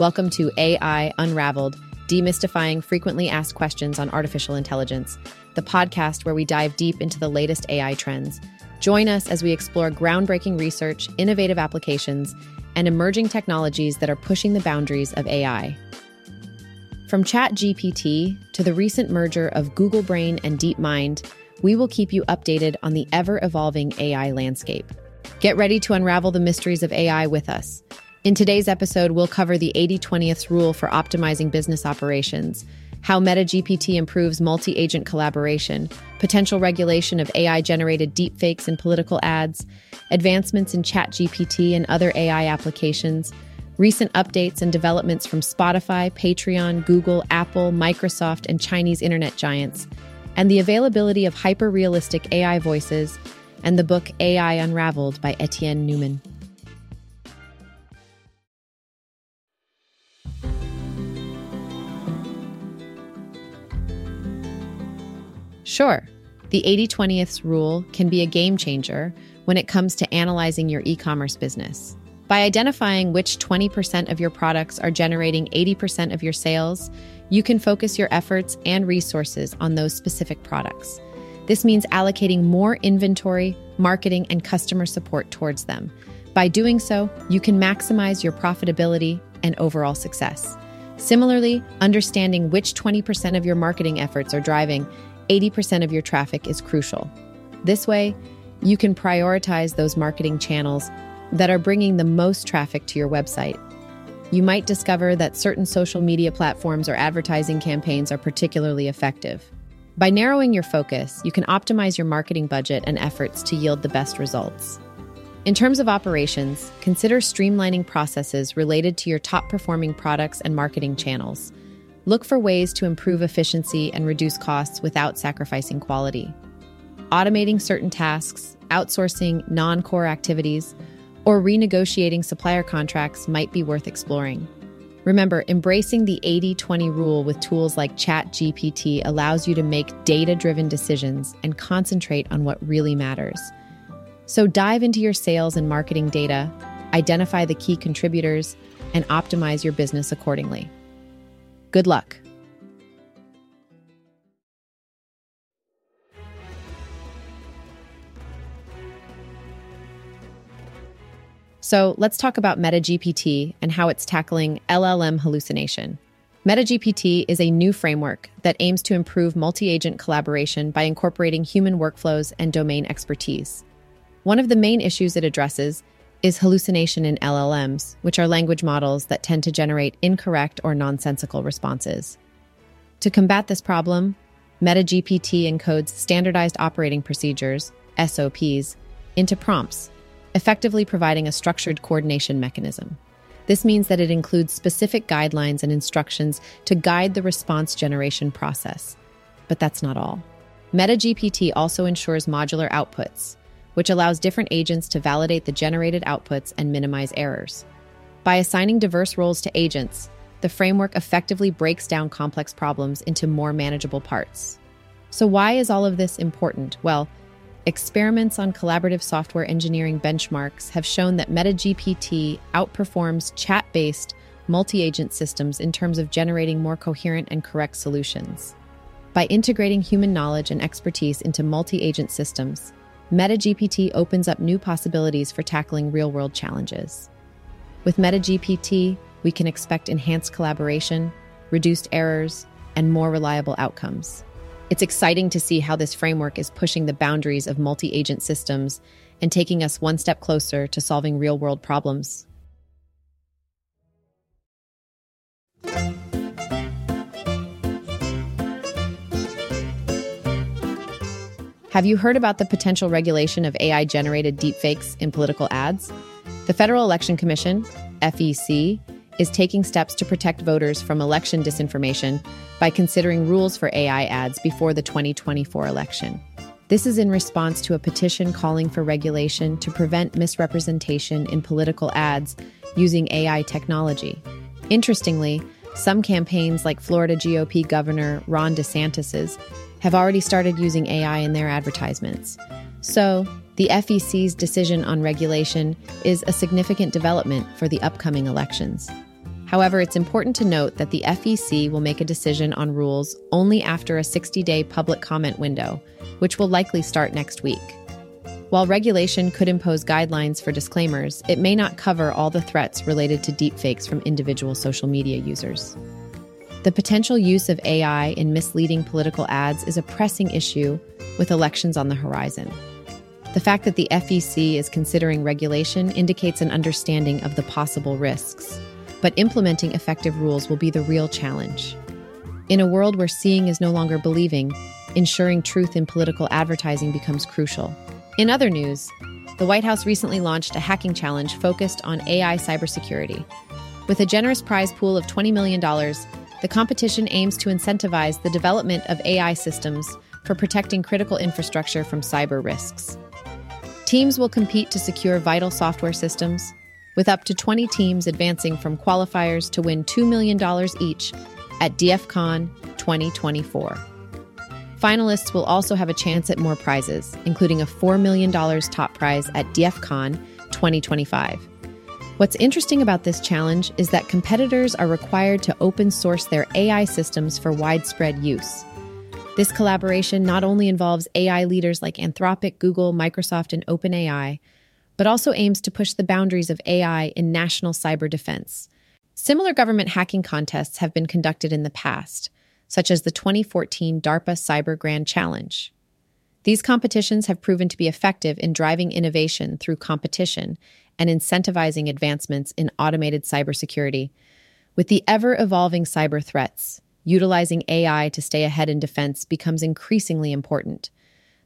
Welcome to AI Unraveled, demystifying frequently asked questions on artificial intelligence, the podcast where we dive deep into the latest AI trends. Join us as we explore groundbreaking research, innovative applications, and emerging technologies that are pushing the boundaries of AI. From ChatGPT to the recent merger of Google Brain and DeepMind, we will keep you updated on the ever evolving AI landscape. Get ready to unravel the mysteries of AI with us. In today's episode, we'll cover the 80 20th rule for optimizing business operations, how MetaGPT improves multi agent collaboration, potential regulation of AI generated deepfakes in political ads, advancements in ChatGPT and other AI applications, recent updates and developments from Spotify, Patreon, Google, Apple, Microsoft, and Chinese internet giants, and the availability of hyper realistic AI voices, and the book AI Unraveled by Etienne Noumen. Sure, the 80 20th rule can be a game changer when it comes to analyzing your e commerce business. By identifying which 20% of your products are generating 80% of your sales, you can focus your efforts and resources on those specific products. This means allocating more inventory, marketing, and customer support towards them. By doing so, you can maximize your profitability and overall success. Similarly, understanding which 20% of your marketing efforts are driving 80% of your traffic is crucial. This way, you can prioritize those marketing channels that are bringing the most traffic to your website. You might discover that certain social media platforms or advertising campaigns are particularly effective. By narrowing your focus, you can optimize your marketing budget and efforts to yield the best results. In terms of operations, consider streamlining processes related to your top performing products and marketing channels. Look for ways to improve efficiency and reduce costs without sacrificing quality. Automating certain tasks, outsourcing non core activities, or renegotiating supplier contracts might be worth exploring. Remember, embracing the 80 20 rule with tools like ChatGPT allows you to make data driven decisions and concentrate on what really matters. So dive into your sales and marketing data, identify the key contributors, and optimize your business accordingly. Good luck. So let's talk about MetaGPT and how it's tackling LLM hallucination. MetaGPT is a new framework that aims to improve multi agent collaboration by incorporating human workflows and domain expertise. One of the main issues it addresses is hallucination in LLMs, which are language models that tend to generate incorrect or nonsensical responses. To combat this problem, MetaGPT encodes standardized operating procedures, SOPs, into prompts, effectively providing a structured coordination mechanism. This means that it includes specific guidelines and instructions to guide the response generation process. But that's not all. MetaGPT also ensures modular outputs, which allows different agents to validate the generated outputs and minimize errors. By assigning diverse roles to agents, the framework effectively breaks down complex problems into more manageable parts. So, why is all of this important? Well, experiments on collaborative software engineering benchmarks have shown that MetaGPT outperforms chat based multi agent systems in terms of generating more coherent and correct solutions. By integrating human knowledge and expertise into multi agent systems, MetaGPT opens up new possibilities for tackling real world challenges. With MetaGPT, we can expect enhanced collaboration, reduced errors, and more reliable outcomes. It's exciting to see how this framework is pushing the boundaries of multi agent systems and taking us one step closer to solving real world problems. Have you heard about the potential regulation of AI generated deepfakes in political ads? The Federal Election Commission, FEC, is taking steps to protect voters from election disinformation by considering rules for AI ads before the 2024 election. This is in response to a petition calling for regulation to prevent misrepresentation in political ads using AI technology. Interestingly, some campaigns like Florida GOP Governor Ron DeSantis's have already started using AI in their advertisements. So, the FEC's decision on regulation is a significant development for the upcoming elections. However, it's important to note that the FEC will make a decision on rules only after a 60 day public comment window, which will likely start next week. While regulation could impose guidelines for disclaimers, it may not cover all the threats related to deepfakes from individual social media users. The potential use of AI in misleading political ads is a pressing issue with elections on the horizon. The fact that the FEC is considering regulation indicates an understanding of the possible risks, but implementing effective rules will be the real challenge. In a world where seeing is no longer believing, ensuring truth in political advertising becomes crucial. In other news, the White House recently launched a hacking challenge focused on AI cybersecurity. With a generous prize pool of $20 million, the competition aims to incentivize the development of AI systems for protecting critical infrastructure from cyber risks. Teams will compete to secure vital software systems, with up to 20 teams advancing from qualifiers to win $2 million each at DEFCON 2024. Finalists will also have a chance at more prizes, including a $4 million top prize at DEFCON 2025. What's interesting about this challenge is that competitors are required to open source their AI systems for widespread use. This collaboration not only involves AI leaders like Anthropic, Google, Microsoft, and OpenAI, but also aims to push the boundaries of AI in national cyber defense. Similar government hacking contests have been conducted in the past, such as the 2014 DARPA Cyber Grand Challenge. These competitions have proven to be effective in driving innovation through competition and incentivizing advancements in automated cybersecurity. With the ever evolving cyber threats, utilizing AI to stay ahead in defense becomes increasingly important.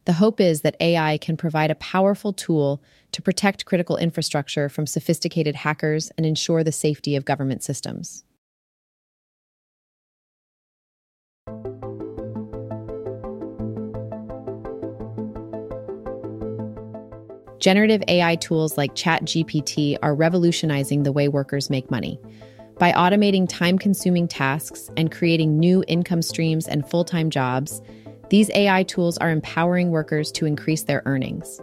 The hope is that AI can provide a powerful tool to protect critical infrastructure from sophisticated hackers and ensure the safety of government systems. Generative AI tools like ChatGPT are revolutionizing the way workers make money. By automating time consuming tasks and creating new income streams and full time jobs, these AI tools are empowering workers to increase their earnings.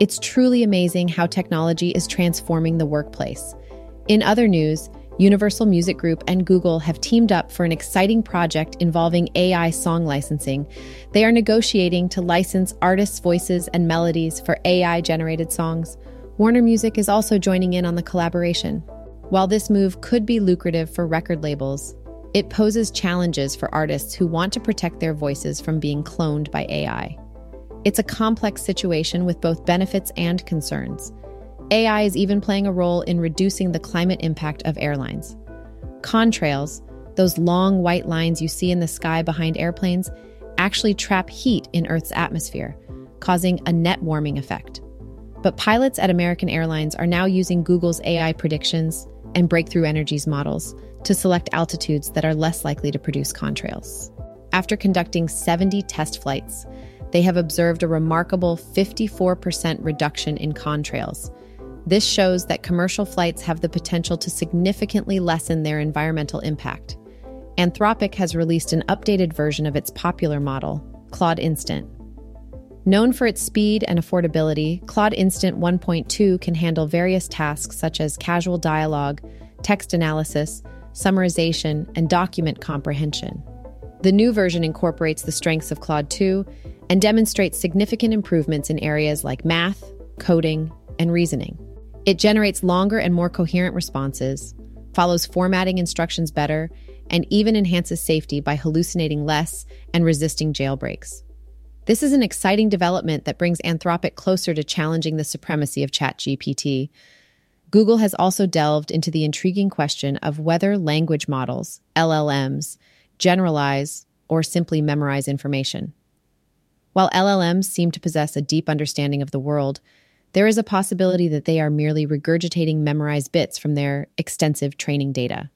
It's truly amazing how technology is transforming the workplace. In other news, Universal Music Group and Google have teamed up for an exciting project involving AI song licensing. They are negotiating to license artists' voices and melodies for AI generated songs. Warner Music is also joining in on the collaboration. While this move could be lucrative for record labels, it poses challenges for artists who want to protect their voices from being cloned by AI. It's a complex situation with both benefits and concerns. AI is even playing a role in reducing the climate impact of airlines. Contrails, those long white lines you see in the sky behind airplanes, actually trap heat in Earth's atmosphere, causing a net warming effect. But pilots at American Airlines are now using Google's AI predictions and Breakthrough Energy's models to select altitudes that are less likely to produce contrails. After conducting 70 test flights, they have observed a remarkable 54% reduction in contrails, this shows that commercial flights have the potential to significantly lessen their environmental impact. Anthropic has released an updated version of its popular model, Claude Instant. Known for its speed and affordability, Claude Instant 1.2 can handle various tasks such as casual dialogue, text analysis, summarization, and document comprehension. The new version incorporates the strengths of Claude 2 and demonstrates significant improvements in areas like math, coding, and reasoning. It generates longer and more coherent responses, follows formatting instructions better, and even enhances safety by hallucinating less and resisting jailbreaks. This is an exciting development that brings Anthropic closer to challenging the supremacy of ChatGPT. Google has also delved into the intriguing question of whether language models, LLMs, generalize or simply memorize information. While LLMs seem to possess a deep understanding of the world, there is a possibility that they are merely regurgitating memorized bits from their extensive training data.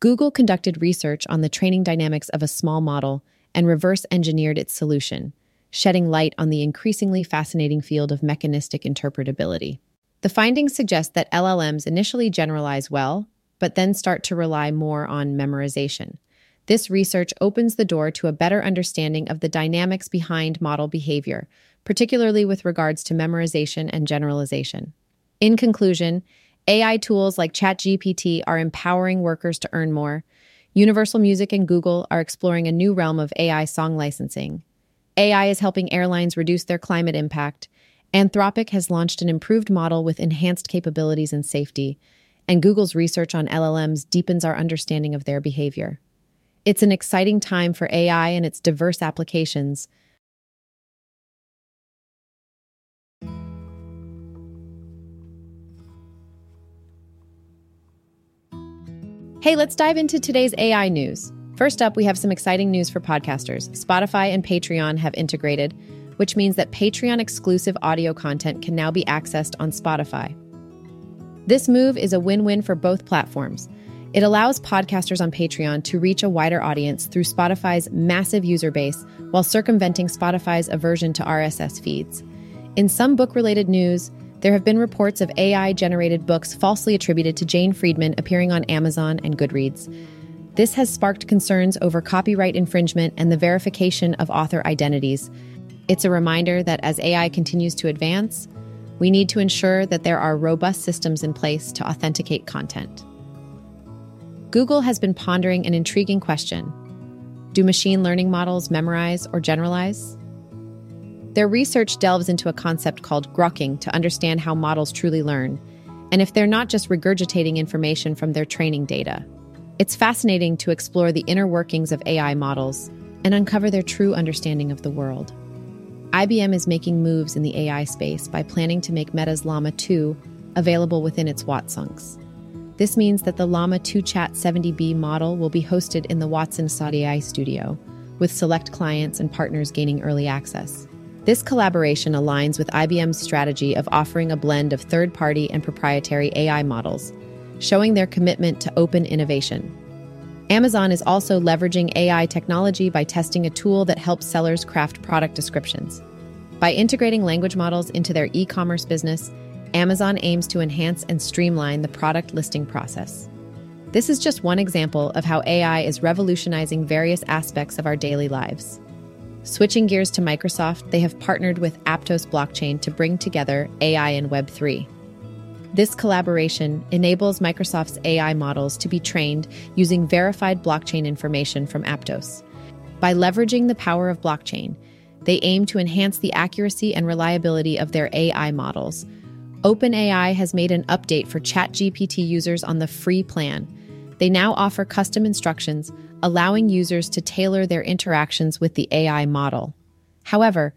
Google conducted research on the training dynamics of a small model and reverse engineered its solution, shedding light on the increasingly fascinating field of mechanistic interpretability. The findings suggest that LLMs initially generalize well, but then start to rely more on memorization. This research opens the door to a better understanding of the dynamics behind model behavior, particularly with regards to memorization and generalization. In conclusion, AI tools like ChatGPT are empowering workers to earn more. Universal Music and Google are exploring a new realm of AI song licensing. AI is helping airlines reduce their climate impact. Anthropic has launched an improved model with enhanced capabilities and safety, and Google's research on LLMs deepens our understanding of their behavior. It's an exciting time for AI and its diverse applications. Hey, let's dive into today's AI news. First up, we have some exciting news for podcasters. Spotify and Patreon have integrated, which means that Patreon exclusive audio content can now be accessed on Spotify. This move is a win win for both platforms. It allows podcasters on Patreon to reach a wider audience through Spotify's massive user base while circumventing Spotify's aversion to RSS feeds. In some book related news, there have been reports of AI generated books falsely attributed to Jane Friedman appearing on Amazon and Goodreads. This has sparked concerns over copyright infringement and the verification of author identities. It's a reminder that as AI continues to advance, we need to ensure that there are robust systems in place to authenticate content. Google has been pondering an intriguing question Do machine learning models memorize or generalize? Their research delves into a concept called grokking to understand how models truly learn, and if they're not just regurgitating information from their training data. It's fascinating to explore the inner workings of AI models and uncover their true understanding of the world. IBM is making moves in the AI space by planning to make Meta's Llama 2 available within its Watsonx. This means that the Llama 2 Chat 70B model will be hosted in the Watsonx.ai studio, with select clients and partners gaining early access. This collaboration aligns with IBM's strategy of offering a blend of third party and proprietary AI models, showing their commitment to open innovation. Amazon is also leveraging AI technology by testing a tool that helps sellers craft product descriptions. By integrating language models into their e commerce business, Amazon aims to enhance and streamline the product listing process. This is just one example of how AI is revolutionizing various aspects of our daily lives. Switching gears to Microsoft, they have partnered with Aptos Blockchain to bring together AI and Web3. This collaboration enables Microsoft's AI models to be trained using verified blockchain information from Aptos. By leveraging the power of blockchain, they aim to enhance the accuracy and reliability of their AI models. OpenAI has made an update for ChatGPT users on the free plan. They now offer custom instructions allowing users to tailor their interactions with the AI model. However,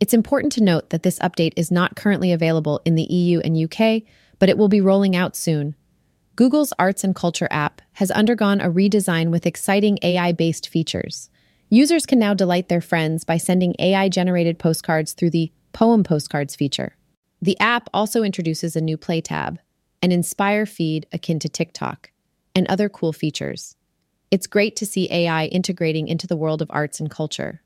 it's important to note that this update is not currently available in the EU and UK, but it will be rolling out soon. Google's Arts and Culture app has undergone a redesign with exciting AI based features. Users can now delight their friends by sending AI generated postcards through the Poem Postcards feature. The app also introduces a new play tab, an Inspire feed akin to TikTok, and other cool features. It's great to see AI integrating into the world of arts and culture.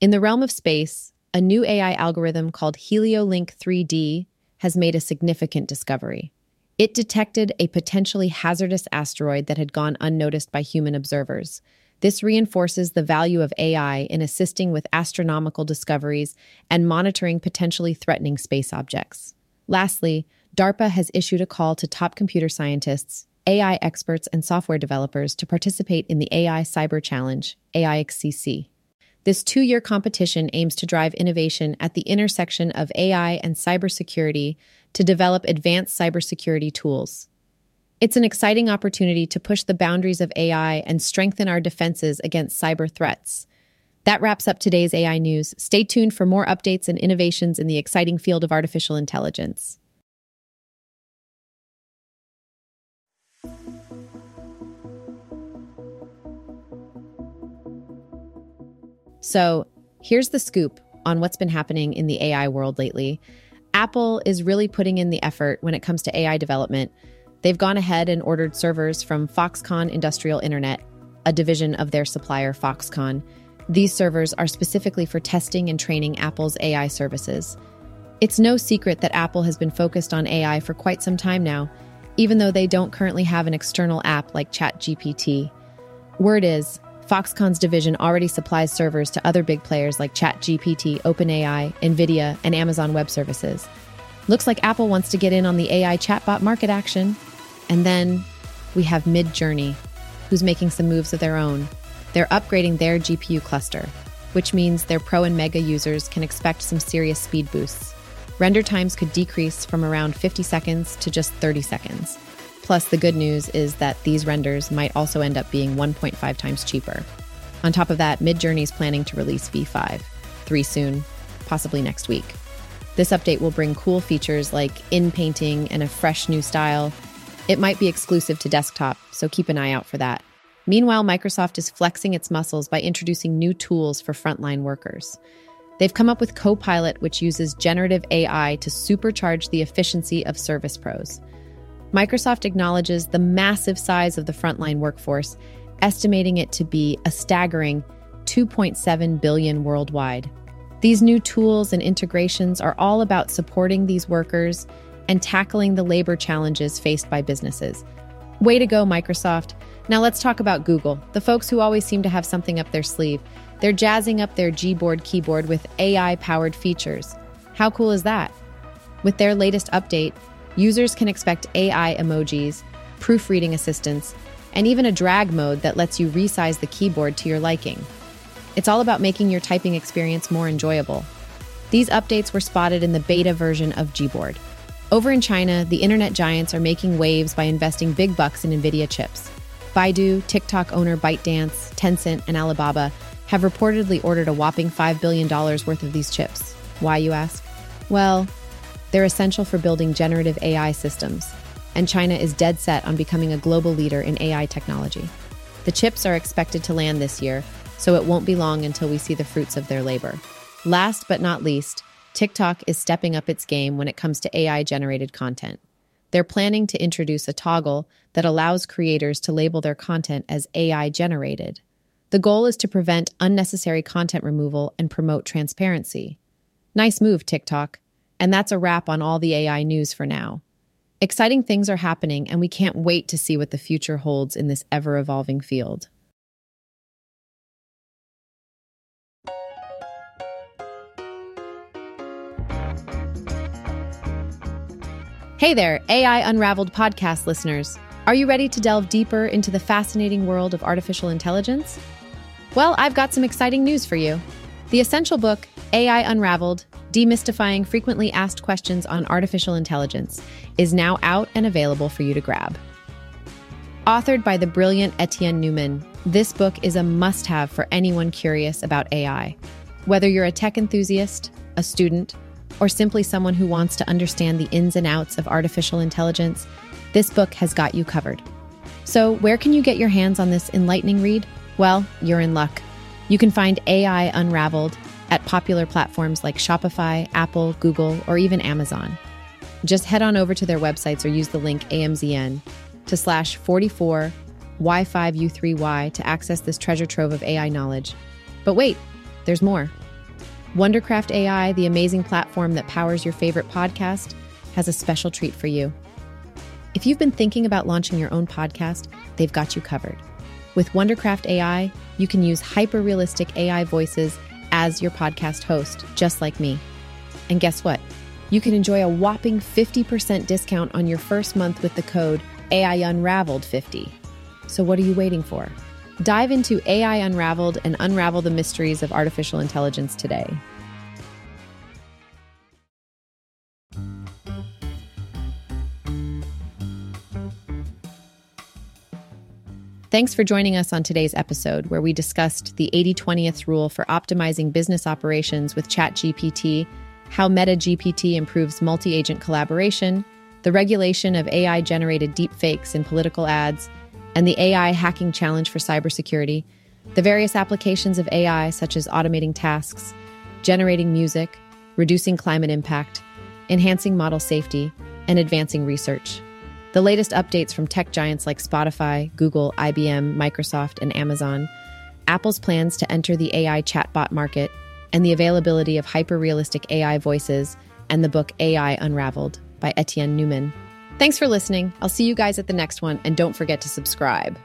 In the realm of space, a new AI algorithm called HelioLinc3D has made a significant discovery. It detected a potentially hazardous asteroid that had gone unnoticed by human observers. This reinforces the value of AI in assisting with astronomical discoveries and monitoring potentially threatening space objects. Lastly, DARPA has issued a call to top computer scientists AI experts, and software developers to participate in the AI Cyber Challenge, AIXCC. This two year competition aims to drive innovation at the intersection of AI and cybersecurity to develop advanced cybersecurity tools. It's an exciting opportunity to push the boundaries of AI and strengthen our defenses against cyber threats. That wraps up today's AI news. Stay tuned for more updates and innovations in the exciting field of artificial intelligence. So, here's the scoop on what's been happening in the AI world lately. Apple is really putting in the effort when it comes to AI development. They've gone ahead and ordered servers from Foxconn Industrial Internet, a division of their supplier Foxconn. These servers are specifically for testing and training Apple's AI services. It's no secret that Apple has been focused on AI for quite some time now, even though they don't currently have an external app like ChatGPT. Word is, Foxconn's division already supplies servers to other big players like ChatGPT, OpenAI, NVIDIA, and Amazon Web Services. Looks like Apple wants to get in on the AI chatbot market action. And then we have Midjourney, who's making some moves of their own. They're upgrading their GPU cluster, which means their Pro and Mega users can expect some serious speed boosts. Render times could decrease from around 50 seconds to just 30 seconds. Plus, the good news is that these renders might also end up being 1.5 times cheaper. On top of that, Midjourney is planning to release V5, 3 soon, possibly next week. This update will bring cool features like in painting and a fresh new style. It might be exclusive to desktop, so keep an eye out for that. Meanwhile, Microsoft is flexing its muscles by introducing new tools for frontline workers. They've come up with Copilot, which uses generative AI to supercharge the efficiency of service pros. Microsoft acknowledges the massive size of the frontline workforce, estimating it to be a staggering 2.7 billion worldwide. These new tools and integrations are all about supporting these workers and tackling the labor challenges faced by businesses. Way to go, Microsoft. Now let's talk about Google, the folks who always seem to have something up their sleeve. They're jazzing up their Gboard keyboard with AI powered features. How cool is that? With their latest update, Users can expect AI emojis, proofreading assistance, and even a drag mode that lets you resize the keyboard to your liking. It's all about making your typing experience more enjoyable. These updates were spotted in the beta version of Gboard. Over in China, the internet giants are making waves by investing big bucks in NVIDIA chips. Baidu, TikTok owner ByteDance, Tencent, and Alibaba have reportedly ordered a whopping $5 billion worth of these chips. Why, you ask? Well, they're essential for building generative AI systems, and China is dead set on becoming a global leader in AI technology. The chips are expected to land this year, so it won't be long until we see the fruits of their labor. Last but not least, TikTok is stepping up its game when it comes to AI generated content. They're planning to introduce a toggle that allows creators to label their content as AI generated. The goal is to prevent unnecessary content removal and promote transparency. Nice move, TikTok. And that's a wrap on all the AI news for now. Exciting things are happening, and we can't wait to see what the future holds in this ever evolving field. Hey there, AI Unraveled podcast listeners. Are you ready to delve deeper into the fascinating world of artificial intelligence? Well, I've got some exciting news for you. The essential book, AI Unraveled Demystifying Frequently Asked Questions on Artificial Intelligence, is now out and available for you to grab. Authored by the brilliant Etienne Noumen, this book is a must have for anyone curious about AI. Whether you're a tech enthusiast, a student, or simply someone who wants to understand the ins and outs of artificial intelligence, this book has got you covered. So, where can you get your hands on this enlightening read? Well, you're in luck. You can find AI Unraveled at popular platforms like Shopify, Apple, Google, or even Amazon. Just head on over to their websites or use the link AMZN to slash 44 Y5U3Y to access this treasure trove of AI knowledge. But wait, there's more. Wondercraft AI, the amazing platform that powers your favorite podcast, has a special treat for you. If you've been thinking about launching your own podcast, they've got you covered. With Wondercraft AI, you can use hyper realistic AI voices as your podcast host, just like me. And guess what? You can enjoy a whopping 50% discount on your first month with the code AI Unraveled 50. So what are you waiting for? Dive into AI Unraveled and unravel the mysteries of artificial intelligence today. Thanks for joining us on today's episode, where we discussed the 80 20th rule for optimizing business operations with ChatGPT, how MetaGPT improves multi agent collaboration, the regulation of AI generated deepfakes in political ads, and the AI hacking challenge for cybersecurity, the various applications of AI, such as automating tasks, generating music, reducing climate impact, enhancing model safety, and advancing research. The latest updates from tech giants like Spotify, Google, IBM, Microsoft, and Amazon, Apple's plans to enter the AI chatbot market, and the availability of hyper realistic AI voices, and the book AI Unraveled by Etienne Noumen. Thanks for listening. I'll see you guys at the next one, and don't forget to subscribe.